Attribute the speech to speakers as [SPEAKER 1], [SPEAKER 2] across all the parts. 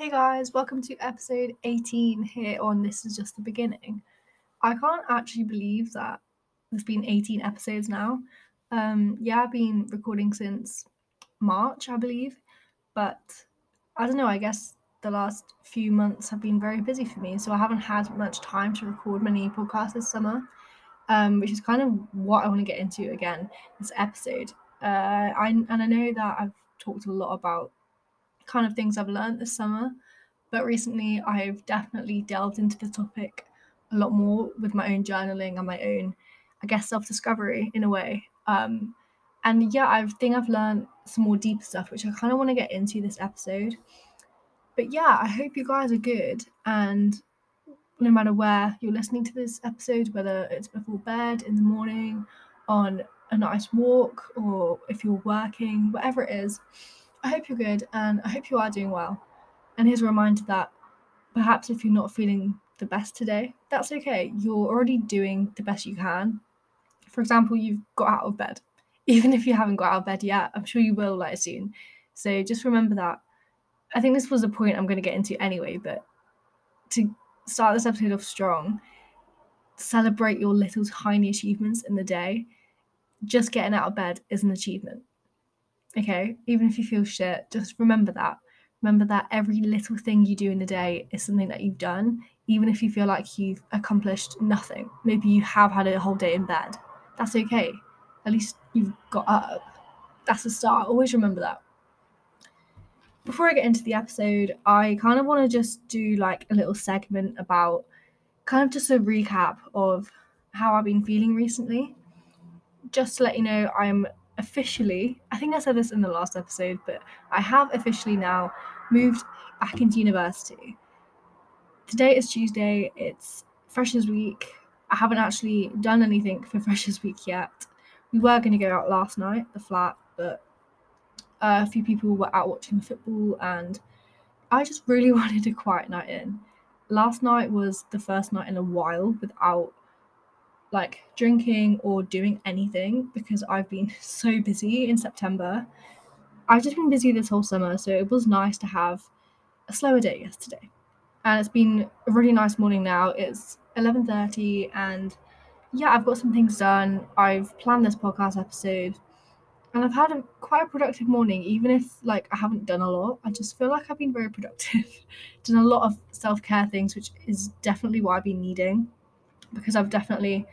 [SPEAKER 1] Hey guys, welcome to episode 18 here on This Is Just the Beginning. I can't actually believe that there's been 18 episodes now. Um, yeah, I've been recording since March, I believe, but I don't know, I guess the last few months have been very busy for me, so I haven't had much time to record many podcasts this summer, um, which is kind of what I want to get into again this episode. Uh, I, and I know that I've talked a lot about kind of things I've learned this summer. But recently, I've definitely delved into the topic a lot more with my own journaling and my own, I guess, self discovery in a way. Um, and yeah, I think I've learned some more deeper stuff, which I kind of want to get into this episode. But yeah, I hope you guys are good. And no matter where you're listening to this episode, whether it's before bed, in the morning, on a nice walk, or if you're working, whatever it is, I hope you're good and I hope you are doing well. And here's a reminder that perhaps if you're not feeling the best today, that's okay. You're already doing the best you can. For example, you've got out of bed. Even if you haven't got out of bed yet, I'm sure you will like soon. So just remember that. I think this was a point I'm going to get into anyway, but to start this episode off strong, celebrate your little tiny achievements in the day. Just getting out of bed is an achievement. Okay, even if you feel shit, just remember that. Remember that every little thing you do in the day is something that you've done, even if you feel like you've accomplished nothing. Maybe you have had a whole day in bed. That's okay. At least you've got up. That's a start. Always remember that. Before I get into the episode, I kind of want to just do like a little segment about kind of just a recap of how I've been feeling recently. Just to let you know, I'm officially, I think I said this in the last episode, but I have officially now moved back into university. Today is Tuesday, it's Freshers Week. I haven't actually done anything for Freshers Week yet. We were going to go out last night, the flat, but a few people were out watching football and I just really wanted a quiet night in. Last night was the first night in a while without like drinking or doing anything because I've been so busy in September. I've just been busy this whole summer, so it was nice to have a slower day yesterday. And it's been a really nice morning now. It's 11:30 and yeah, I've got some things done. I've planned this podcast episode and I've had a quite a productive morning even if like I haven't done a lot. I just feel like I've been very productive. done a lot of self-care things which is definitely what I've been needing because I've definitely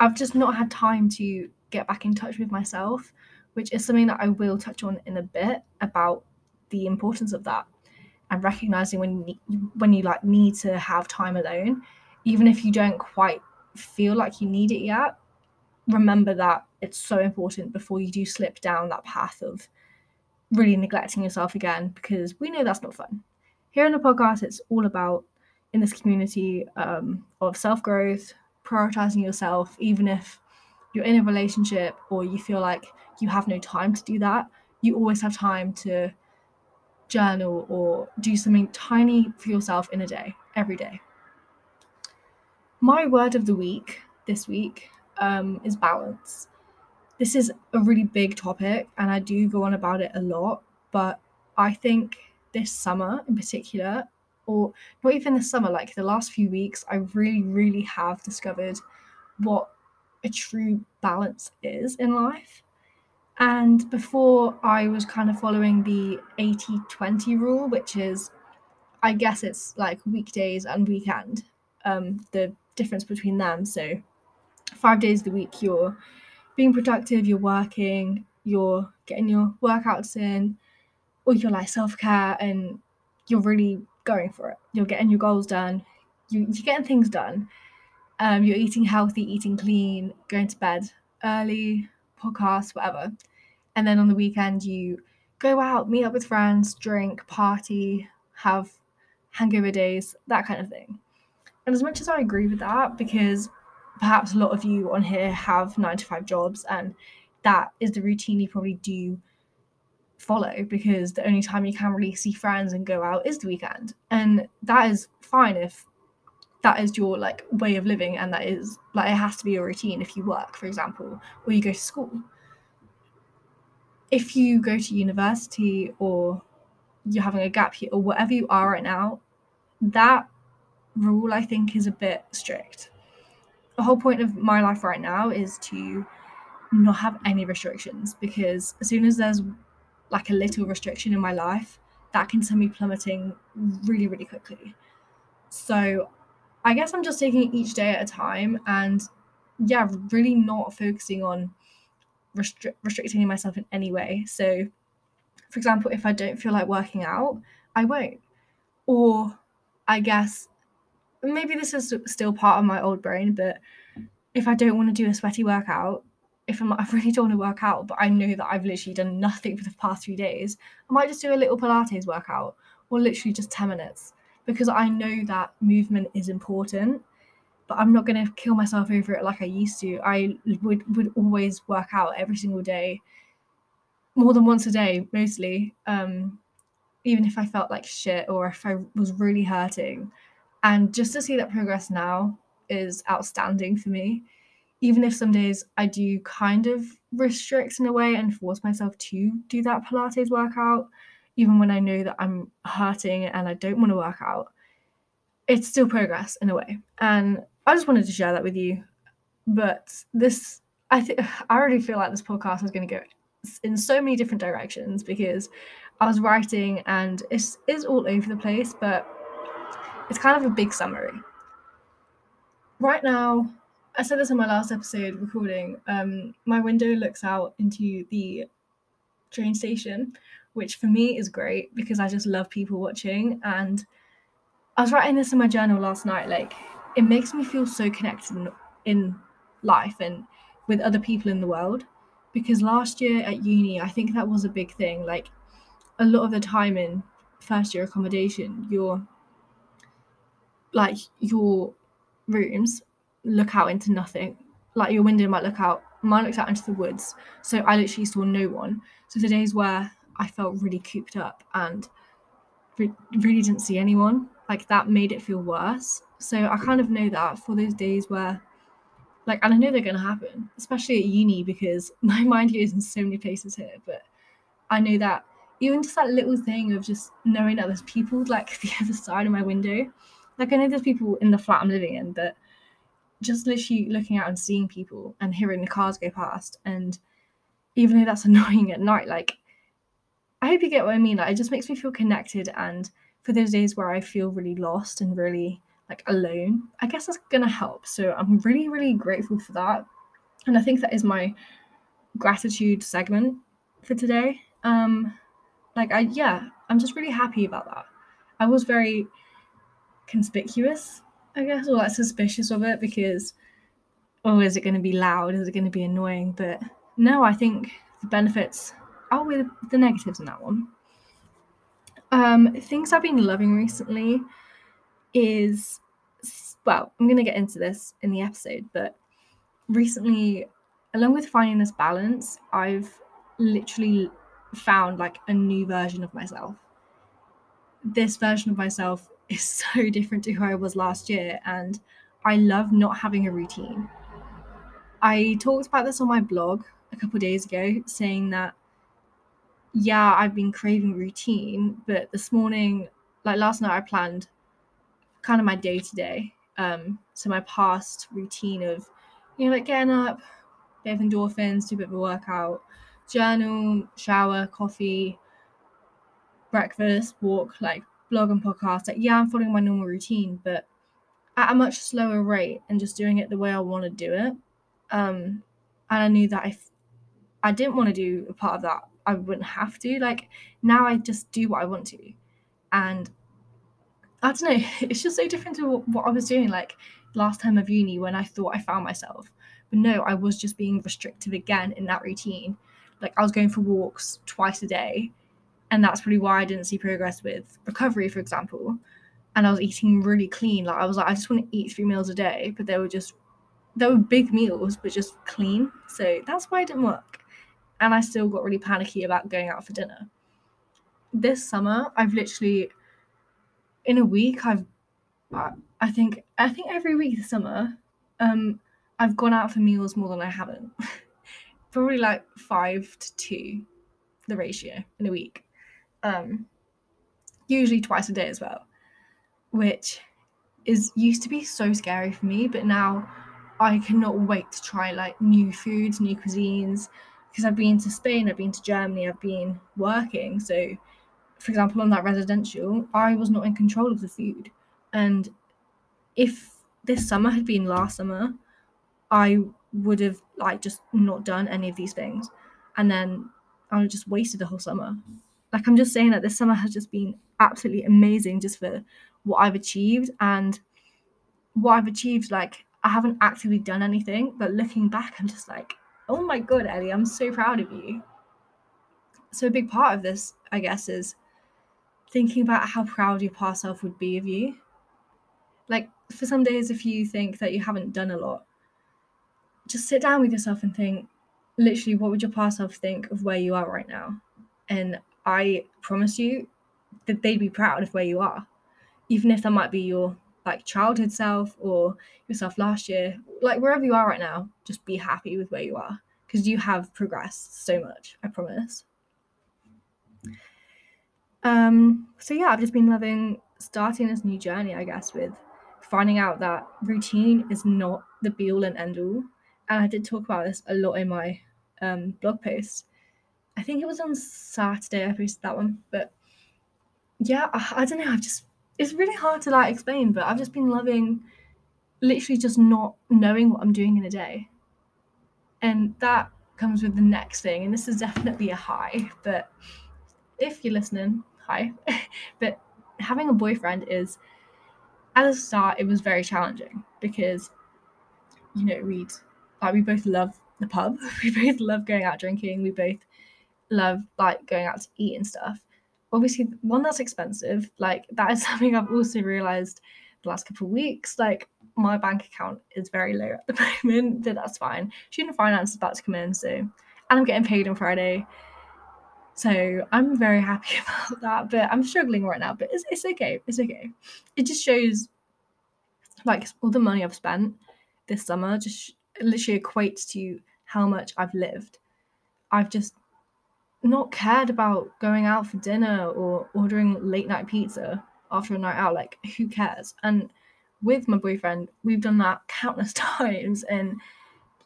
[SPEAKER 1] I've just not had time to get back in touch with myself, which is something that I will touch on in a bit about the importance of that and recognizing when you when you like need to have time alone, even if you don't quite feel like you need it yet. Remember that it's so important before you do slip down that path of really neglecting yourself again because we know that's not fun. Here in the podcast, it's all about in this community um, of self growth, prioritizing yourself, even if you're in a relationship or you feel like you have no time to do that, you always have time to journal or do something tiny for yourself in a day, every day. My word of the week this week um, is balance. This is a really big topic, and I do go on about it a lot, but I think this summer in particular, or not even the summer, like the last few weeks, I really, really have discovered what a true balance is in life. And before I was kind of following the 80 20 rule, which is, I guess it's like weekdays and weekend, um, the difference between them. So, five days of the week, you're being productive, you're working, you're getting your workouts in, or you're like self care and you're really going for it. You're getting your goals done. You, you're getting things done. Um, you're eating healthy, eating clean, going to bed early, podcast, whatever. And then on the weekend, you go out, meet up with friends, drink, party, have hangover days, that kind of thing. And as much as I agree with that, because perhaps a lot of you on here have nine to five jobs, and that is the routine you probably do follow because the only time you can really see friends and go out is the weekend. And that is fine if that is your like way of living and that is like it has to be a routine if you work, for example, or you go to school. If you go to university or you're having a gap year or whatever you are right now, that rule I think is a bit strict. The whole point of my life right now is to not have any restrictions because as soon as there's like a little restriction in my life, that can send me plummeting really, really quickly. So I guess I'm just taking each day at a time and yeah, really not focusing on restri- restricting myself in any way. So, for example, if I don't feel like working out, I won't. Or I guess maybe this is still part of my old brain, but if I don't want to do a sweaty workout, if I'm, I really don't want to work out, but I know that I've literally done nothing for the past three days, I might just do a little Pilates workout or literally just 10 minutes because I know that movement is important. But I'm not going to kill myself over it like I used to. I would would always work out every single day, more than once a day, mostly. Um, even if I felt like shit or if I was really hurting, and just to see that progress now is outstanding for me even if some days I do kind of restrict in a way and force myself to do that Pilates workout, even when I know that I'm hurting and I don't want to work out, it's still progress in a way. And I just wanted to share that with you. But this, I think, I already feel like this podcast is going to go in so many different directions because I was writing and it's, it's all over the place, but it's kind of a big summary. Right now, I said this in my last episode recording. Um, my window looks out into the train station, which for me is great because I just love people watching. And I was writing this in my journal last night. Like, it makes me feel so connected in, in life and with other people in the world. Because last year at uni, I think that was a big thing. Like, a lot of the time in first year accommodation, your like your rooms look out into nothing. Like your window might look out, mine looks out into the woods. So I literally saw no one. So the days where I felt really cooped up and re- really didn't see anyone, like that made it feel worse. So I kind of know that for those days where, like, and I know they're going to happen, especially at uni because my mind goes in so many places here. But I know that even just that little thing of just knowing that there's people like the other side of my window, like I know there's people in the flat I'm living in that just literally looking out and seeing people and hearing the cars go past and even though that's annoying at night like i hope you get what i mean like it just makes me feel connected and for those days where i feel really lost and really like alone i guess that's gonna help. So i'm really really grateful for that. And i think that is my gratitude segment for today. Um like i yeah i'm just really happy about that. I was very conspicuous I guess, or that suspicious of it because, oh, is it going to be loud? Is it going to be annoying? But no, I think the benefits outweigh the negatives in that one. Um, things I've been loving recently is, well, I'm going to get into this in the episode, but recently, along with finding this balance, I've literally found like a new version of myself. This version of myself is so different to who I was last year, and I love not having a routine. I talked about this on my blog a couple days ago, saying that yeah, I've been craving routine, but this morning, like last night, I planned kind of my day to day. Um, so my past routine of, you know, like getting up, bit of endorphins, do a bit of a workout, journal, shower, coffee, breakfast, walk, like blog and podcast, like yeah, I'm following my normal routine, but at a much slower rate and just doing it the way I want to do it. Um, and I knew that if I didn't want to do a part of that, I wouldn't have to. Like now, I just do what I want to, and I don't know. It's just so different to what I was doing like last time of uni when I thought I found myself. But no, I was just being restrictive again in that routine. Like I was going for walks twice a day and that's probably why I didn't see progress with recovery, for example. And I was eating really clean. Like I was like, I just want to eat three meals a day, but they were just they were big meals, but just clean. So that's why it didn't work. And I still got really panicky about going out for dinner. This summer, I've literally in a week, I've I think I think every week this summer, um, I've gone out for meals more than I haven't. Probably like five to two, the ratio in a week. Um, usually twice a day as well, which is used to be so scary for me, but now I cannot wait to try like new foods, new cuisines, because I've been to Spain, I've been to Germany, I've been working. So, for example, on that residential, I was not in control of the food. And if this summer had been last summer, I would have like just not done any of these things. And then I would have just wasted the whole summer. Like I'm just saying that this summer has just been absolutely amazing just for what I've achieved and what I've achieved, like I haven't actively done anything, but looking back, I'm just like, oh my god, Ellie, I'm so proud of you. So a big part of this, I guess, is thinking about how proud your past self would be of you. Like for some days, if you think that you haven't done a lot, just sit down with yourself and think, literally, what would your past self think of where you are right now? And I promise you that they'd be proud of where you are, even if that might be your like childhood self or yourself last year, like wherever you are right now, just be happy with where you are because you have progressed so much, I promise. Um, so yeah, I've just been loving starting this new journey, I guess, with finding out that routine is not the be all and end all. And I did talk about this a lot in my um, blog post. I think it was on Saturday I posted that one, but yeah, I, I don't know. I've just it's really hard to like explain, but I've just been loving literally just not knowing what I'm doing in a day. And that comes with the next thing. And this is definitely a high, but if you're listening, hi. but having a boyfriend is at the start it was very challenging because you know we'd like we both love the pub we both love going out drinking we both love like going out to eat and stuff. Obviously one that's expensive like that is something i've also realized the last couple of weeks like my bank account is very low at the moment but that's fine. Student finance is about to come in so and i'm getting paid on friday. So i'm very happy about that but i'm struggling right now but it's, it's okay it's okay. It just shows like all the money i've spent this summer just literally equates to how much i've lived. I've just not cared about going out for dinner or ordering late night pizza after a night out. Like, who cares? And with my boyfriend, we've done that countless times. And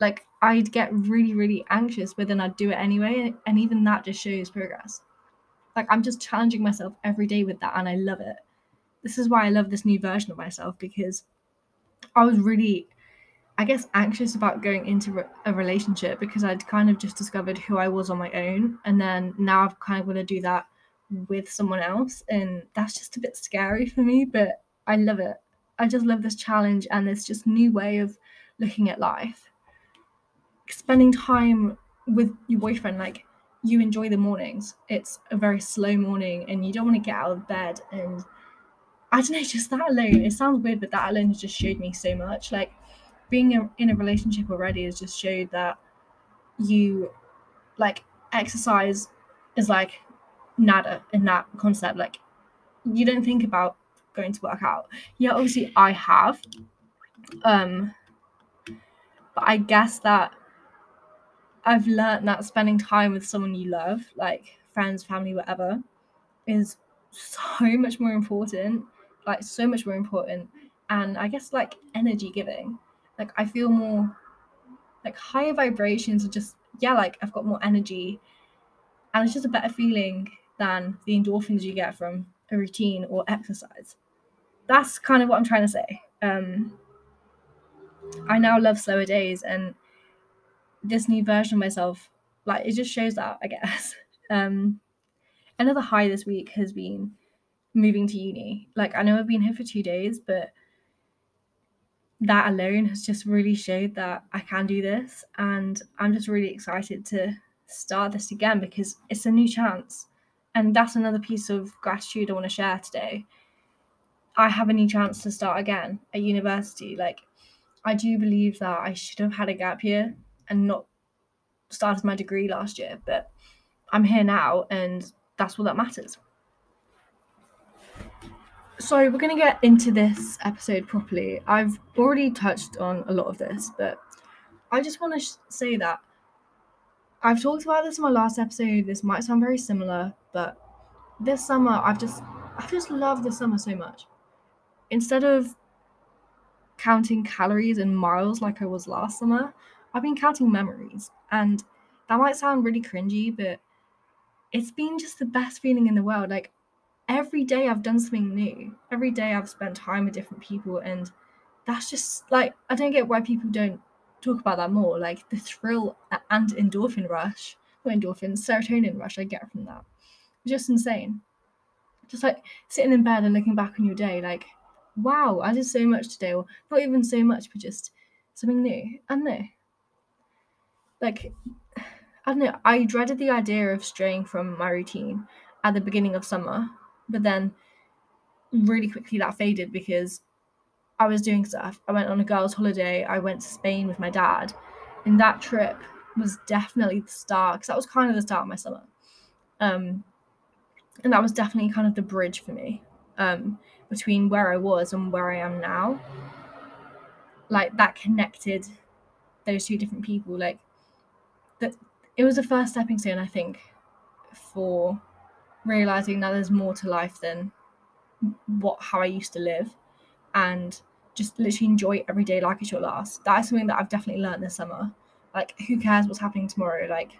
[SPEAKER 1] like, I'd get really, really anxious, but then I'd do it anyway. And even that just shows progress. Like, I'm just challenging myself every day with that, and I love it. This is why I love this new version of myself because I was really I guess anxious about going into a relationship because I'd kind of just discovered who I was on my own, and then now I've kind of got to do that with someone else, and that's just a bit scary for me. But I love it. I just love this challenge and this just new way of looking at life. Spending time with your boyfriend, like you enjoy the mornings. It's a very slow morning, and you don't want to get out of bed. And I don't know, just that alone. It sounds weird, but that alone has just showed me so much. Like being in a relationship already has just showed that you like exercise is like nada in that concept. Like you don't think about going to work out. Yeah obviously i have um but i guess that i've learned that spending time with someone you love like friends family whatever is so much more important like so much more important and i guess like energy giving like I feel more like higher vibrations are just yeah, like I've got more energy and it's just a better feeling than the endorphins you get from a routine or exercise. That's kind of what I'm trying to say. Um, I now love slower days and this new version of myself, like it just shows that, I guess. Um, another high this week has been moving to uni. Like I know I've been here for two days, but that alone has just really showed that I can do this. And I'm just really excited to start this again because it's a new chance. And that's another piece of gratitude I want to share today. I have a new chance to start again at university. Like, I do believe that I should have had a gap year and not started my degree last year, but I'm here now and that's what that matters so we're going to get into this episode properly. I've already touched on a lot of this, but I just want to sh- say that I've talked about this in my last episode. This might sound very similar, but this summer I've just I've just love the summer so much. Instead of counting calories and miles like I was last summer, I've been counting memories. And that might sound really cringy, but it's been just the best feeling in the world. Like every day I've done something new. Every day I've spent time with different people and that's just like I don't get why people don't talk about that more. Like the thrill and endorphin rush, not endorphin, serotonin rush I get from that. Just insane. Just like sitting in bed and looking back on your day, like, wow, I did so much today, or not even so much, but just something new. I don't know. Like I don't know, I dreaded the idea of straying from my routine at the beginning of summer, but then really quickly that faded because I was doing stuff. I went on a girls' holiday. I went to Spain with my dad. And that trip was definitely the start, because that was kind of the start of my summer. Um, and that was definitely kind of the bridge for me um, between where I was and where I am now. Like that connected those two different people. Like that, it was the first stepping stone, I think, for realizing that there's more to life than what how I used to live and just literally enjoy every day like it's your last. That is something that I've definitely learned this summer. Like, who cares what's happening tomorrow? Like,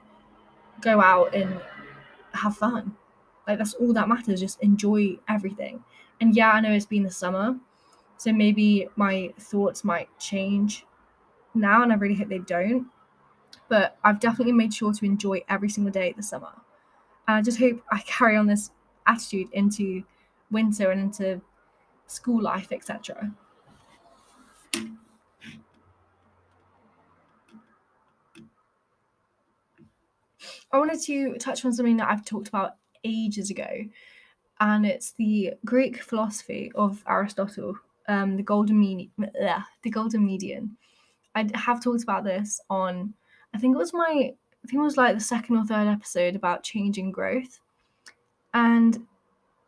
[SPEAKER 1] go out and have fun. Like, that's all that matters. Just enjoy everything. And yeah, I know it's been the summer, so maybe my thoughts might change now, and I really hope they don't. But I've definitely made sure to enjoy every single day of the summer. I just hope I carry on this attitude into winter and into school life, etc. I wanted to touch on something that I've talked about ages ago, and it's the Greek philosophy of Aristotle, um, the golden median. The golden median. I have talked about this on, I think it was my, I think it was like the second or third episode about changing growth, and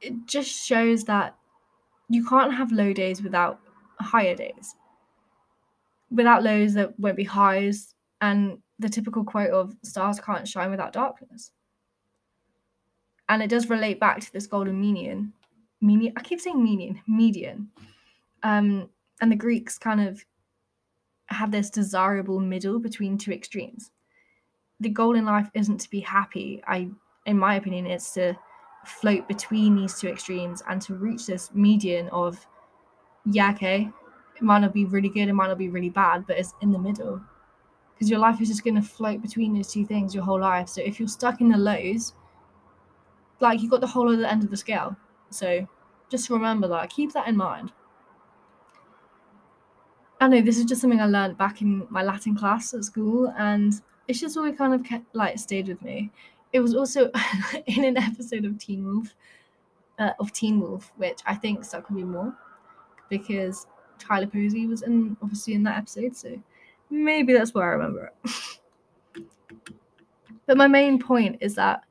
[SPEAKER 1] it just shows that you can't have low days without higher days. Without lows, there won't be highs, and the typical quote of stars can't shine without darkness. And it does relate back to this golden median. Median, I keep saying median, median. Um, and the Greeks kind of had this desirable middle between two extremes. The goal in life isn't to be happy. I, in my opinion, it's to float between these two extremes and to reach this median of yeah okay it might not be really good it might not be really bad but it's in the middle. Because your life is just going to float between those two things your whole life. So if you're stuck in the lows like you've got the whole other end of the scale. So just remember that keep that in mind. I know this is just something I learned back in my Latin class at school, and it's just always kind of kept, like stayed with me it was also in an episode of Teen Wolf, uh, of Teen Wolf, which I think stuck with me more because Tyler Posey was in obviously in that episode, so maybe that's why I remember it. but my main point is that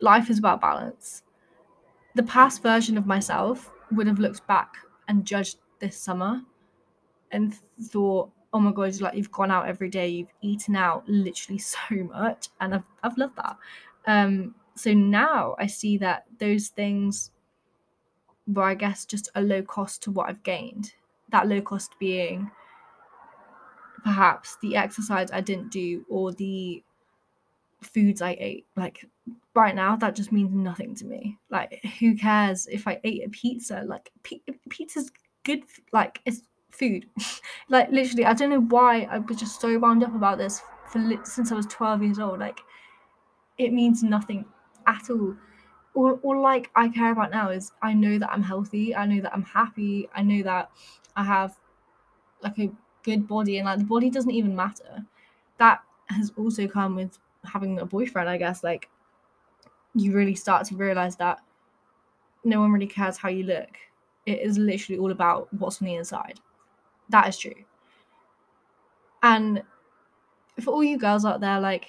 [SPEAKER 1] life is about balance. The past version of myself would have looked back and judged this summer and thought, oh my god, like you've gone out every day, you've eaten out literally so much, and I've I've loved that. Um, so now I see that those things were, I guess, just a low cost to what I've gained. That low cost being perhaps the exercise I didn't do or the foods I ate. Like right now, that just means nothing to me. Like, who cares if I ate a pizza? Like, pizza's good. Like, it's food. like literally, I don't know why I was just so wound up about this for li- since I was 12 years old. Like it means nothing at all. All, all like I care about now is I know that I'm healthy. I know that I'm happy. I know that I have like a good body and like the body doesn't even matter. That has also come with having a boyfriend, I guess. Like you really start to realize that no one really cares how you look. It is literally all about what's on the inside. That is true. And for all you girls out there, like,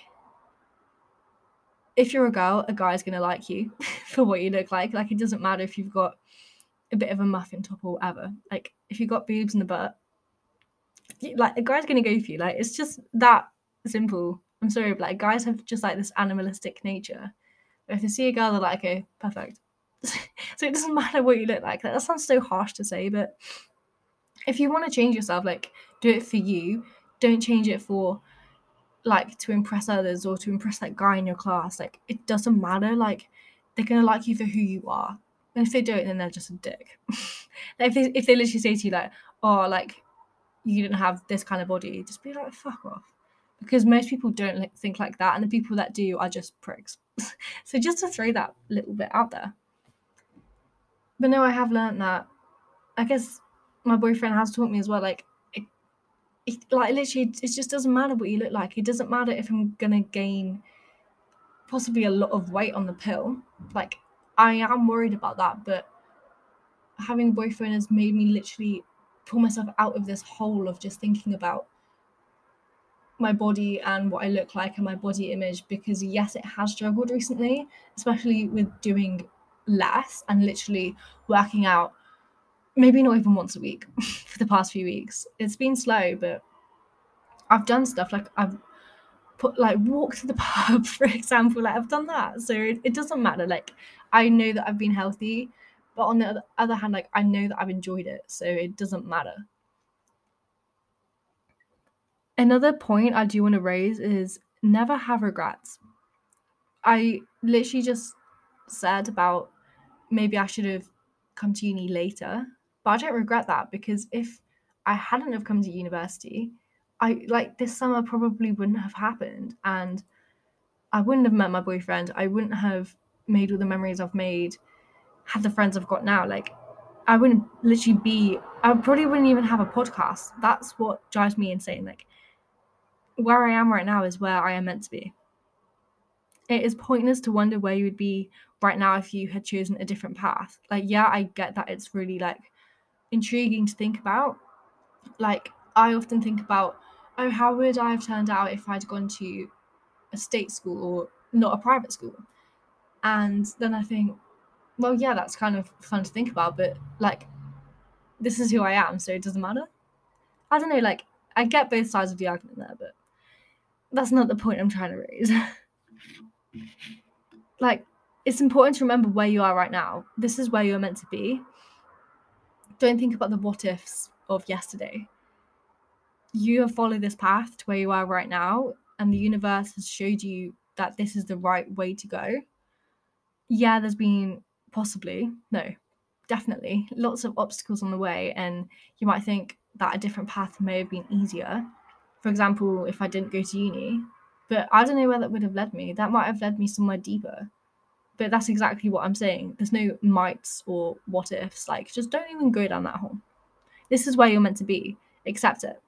[SPEAKER 1] if you're a girl, a guy's gonna like you for what you look like. Like, it doesn't matter if you've got a bit of a muffin top or whatever. Like, if you've got boobs in the butt, like a guy's gonna go for you. Like, it's just that simple. I'm sorry, but like guys have just like this animalistic nature. But if they see a girl, they're like, okay, perfect. so it doesn't matter what you look like. That sounds so harsh to say, but if you want to change yourself, like do it for you. Don't change it for like to impress others or to impress that guy in your class. Like it doesn't matter. Like they're gonna like you for who you are. And if they don't, then they're just a dick. if they if they literally say to you like, oh, like you didn't have this kind of body, just be like, fuck off. Because most people don't like, think like that, and the people that do are just pricks. so just to throw that little bit out there. But no, I have learned that. I guess my boyfriend has taught me as well. Like, it, it, like literally, it just doesn't matter what you look like. It doesn't matter if I'm gonna gain possibly a lot of weight on the pill. Like, I am worried about that, but having a boyfriend has made me literally pull myself out of this hole of just thinking about my body and what I look like and my body image because yes, it has struggled recently, especially with doing less and literally working out maybe not even once a week for the past few weeks. It's been slow, but I've done stuff like I've put like walk to the pub, for example. Like I've done that. So it, it doesn't matter. Like I know that I've been healthy, but on the other hand, like I know that I've enjoyed it. So it doesn't matter. Another point I do want to raise is never have regrets. I literally just said about maybe I should have come to uni later, but I don't regret that because if I hadn't have come to university, I like this summer probably wouldn't have happened and I wouldn't have met my boyfriend. I wouldn't have made all the memories I've made, had the friends I've got now. Like I wouldn't literally be I probably wouldn't even have a podcast. That's what drives me insane. Like where I am right now is where I am meant to be. It is pointless to wonder where you would be right now if you had chosen a different path. Like, yeah, I get that it's really like intriguing to think about. Like, I often think about, oh, how would I have turned out if I'd gone to a state school or not a private school? And then I think, well, yeah, that's kind of fun to think about, but like, this is who I am, so it doesn't matter. I don't know, like, I get both sides of the argument there, but that's not the point I'm trying to raise. like, it's important to remember where you are right now. This is where you're meant to be. Don't think about the what ifs of yesterday. You have followed this path to where you are right now, and the universe has showed you that this is the right way to go. Yeah, there's been possibly, no, definitely lots of obstacles on the way, and you might think that a different path may have been easier for example, if I didn't go to uni. But I don't know where that would have led me. That might have led me somewhere deeper. But that's exactly what I'm saying. There's no mights or what ifs. Like, just don't even go down that hole. This is where you're meant to be. Accept it.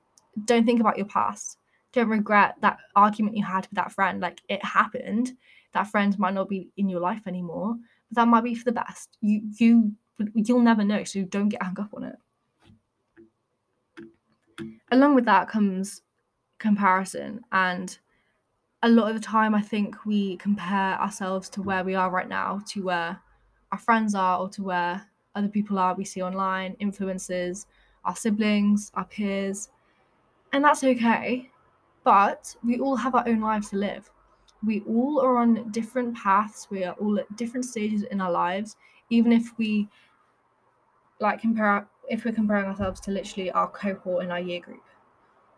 [SPEAKER 1] Don't think about your past. Don't regret that argument you had with that friend. Like, it happened. That friend might not be in your life anymore, but that might be for the best. You, you, you'll never know. So don't get hung up on it. Along with that comes comparison and a lot of the time i think we compare ourselves to where we are right now to where our friends are or to where other people are. We see online influences, our siblings our peers and that's okay. But we all have our own lives to live. We all are on different paths. We are all at different stages in our lives. Even if we like compare if we're comparing ourselves to literally our cohort in our year group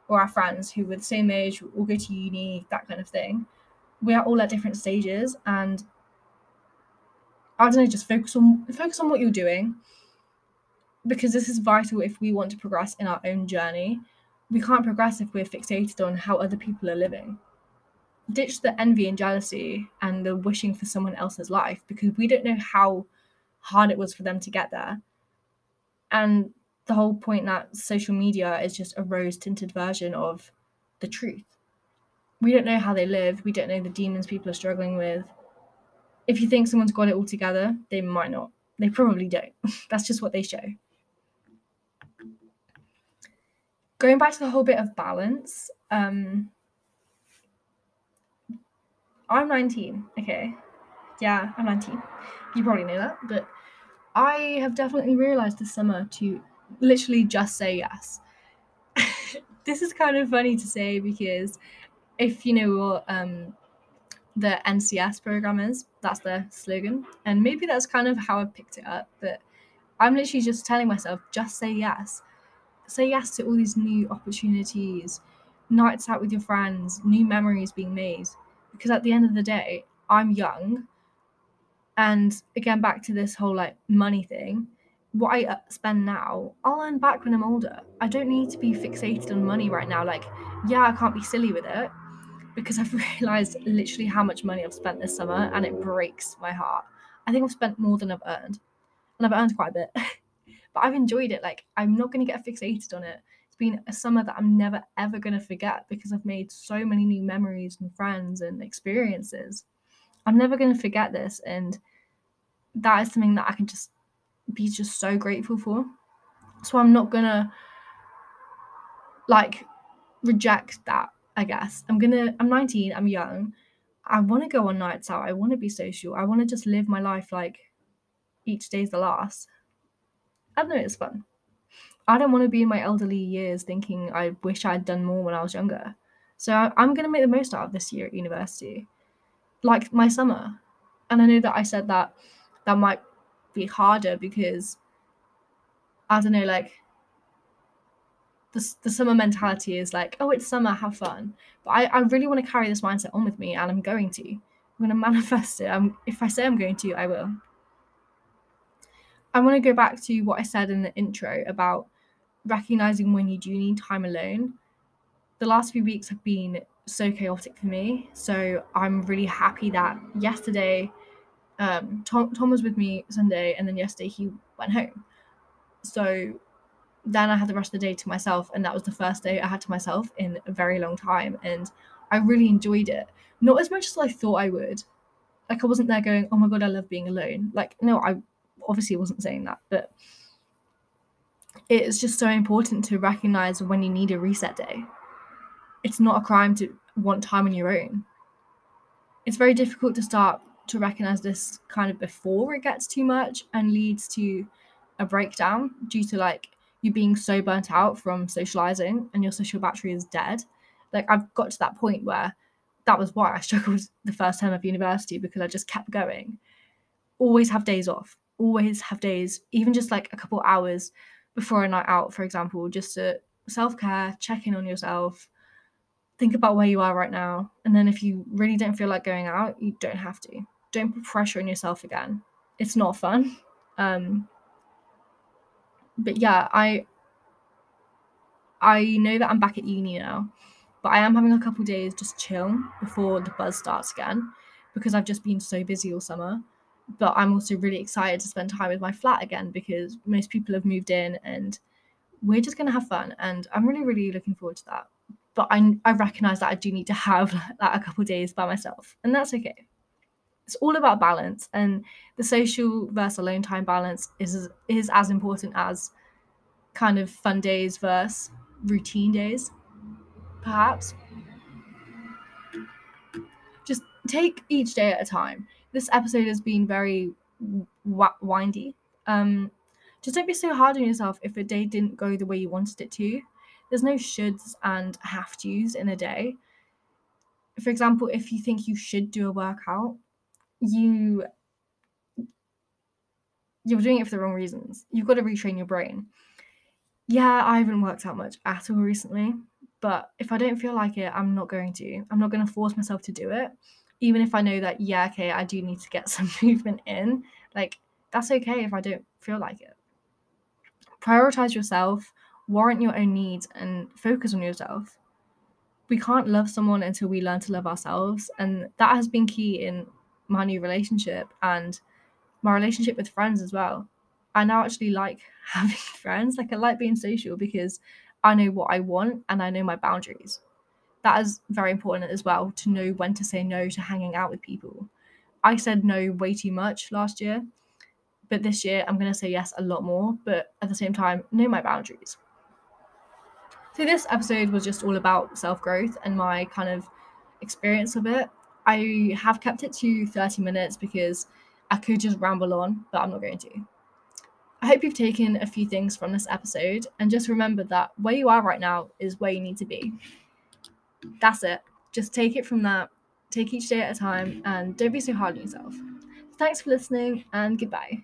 [SPEAKER 1] or our friends who were the same age, all go to uni, that kind of thing. We are all at different stages, and I don't know, just focus on focus on what you're doing because this is vital if we want to progress in our own journey. We can't progress if we're fixated on how other people are living. Ditch the envy and jealousy and the wishing for someone else's life because we don't know how hard it was for them to get there. And the whole point that social media is just a rose tinted version of the truth. We don't know how they live, we don't know the demons people are struggling with. If you think someone's got it all together, they might not. They probably don't. That's just what they show. Going back to the whole bit of balance, um, I'm 19, okay? Yeah, I'm 19. You probably know that, but I have definitely realized this summer to literally just say yes. this is kind of funny to say because if you know what um the NCS program is. That's the slogan. And maybe that's kind of how I picked it up. But I'm literally just telling myself, just say yes. Say yes to all these new opportunities, nights out with your friends, new memories being made. Because at the end of the day, I'm young. And again, back to this whole like money thing, what I uh, spend now, I'll earn back when I'm older. I don't need to be fixated on money right now. Like, yeah, I can't be silly with it because I've realized literally how much money I've spent this summer and it breaks my heart. I think I've spent more than I've earned. And I've earned quite a bit. but I've enjoyed it. Like, I'm not going to get fixated on it. It's been a summer that I'm never, ever going to forget because I've made so many new memories and friends and experiences. I'm never going to forget this. And that is something that I can just be just so grateful for. So I'm not gonna like reject that, I guess. I'm gonna I'm 19, I'm young. I want to go on nights out. I want to be social. I want to just live my life like each day's the last. I don't know, it's fun. I don't want to be in my elderly years thinking I wish I'd done more when I was younger. So I'm going to make the most out of this year at university, like my summer. And I know that I said that that might be harder because I don't know, like the, the summer mentality is like, oh, it's summer, have fun. But I, I really want to carry this mindset on with me and I'm going to. I'm going to manifest it. I'm, if I say I'm going to, I will. I want to go back to what I said in the intro about recognizing when you do need time alone. The last few weeks have been so chaotic for me. So I'm really happy that yesterday um, Tom, Tom was with me Sunday, and then yesterday he went home. So then I had the rest of the day to myself, and that was the first day I had to myself in a very long time, and I really enjoyed it. Not as much as I thought I would. Like I wasn't there going, "Oh my god, I love being alone." Like no, I obviously wasn't saying that, but it's just so important to recognize when you need a reset day. It's not a crime to want time on your own. It's very difficult to start to recognize this kind of before it gets too much and leads to a breakdown due to like you being so burnt out from socializing and your social battery is dead. Like I've got to that point where that was why I struggled the first term of university because I just kept going. Always have days off. Always have days, even just like a couple hours before a night out, for example, just to self care, check in on yourself, think about where you are right now. And then if you really don't feel like going out, you don't have to don't put pressure on yourself again. It's not fun. Um, but yeah, I I know that I'm back at uni now, but I am having a couple days just chill before the buzz starts again because I've just been so busy all summer. But I'm also really excited to spend time with my flat again because most people have moved in and we're just going to have fun. And I'm really, really looking forward to that. But I, I recognize that I do need to have like, a couple days by myself, and that's okay it's all about balance and the social versus alone time balance is is as important as kind of fun days versus routine days perhaps. Just take each day at a time. This episode has been very w- windy. Um just don't be so hard on yourself if a day didn't go the way you wanted it to. There's no shoulds and have to's in a day. For example if you think you should do a workout you you're doing it for the wrong reasons. You've got to retrain your brain. Yeah, I haven't worked out much at all recently, but if I don't feel like it, I'm not going to. I'm not going to force myself to do it, even if I know that yeah, okay, I do need to get some movement in. Like that's okay if I don't feel like it. Prioritize yourself, warrant your own needs, and focus on yourself. We can't love someone until we learn to love ourselves, and that has been key in my new relationship and my relationship with friends as well. I now actually like having friends. Like I like being social because I know what I want and I know my boundaries. That is very important as well to know when to say no to hanging out with people. I said no way too much last year, but this year I'm going to say yes a lot more, but at the same time, know my boundaries. So, this episode was just all about self growth and my kind of experience of it. I have kept it to 30 minutes because I could just ramble on, but I'm not going to. I hope you've taken a few things from this episode and just remember that where you are right now is where you need to be. That's it. Just take it from that take each day at a time and don't be so hard on yourself. Thanks for listening and goodbye.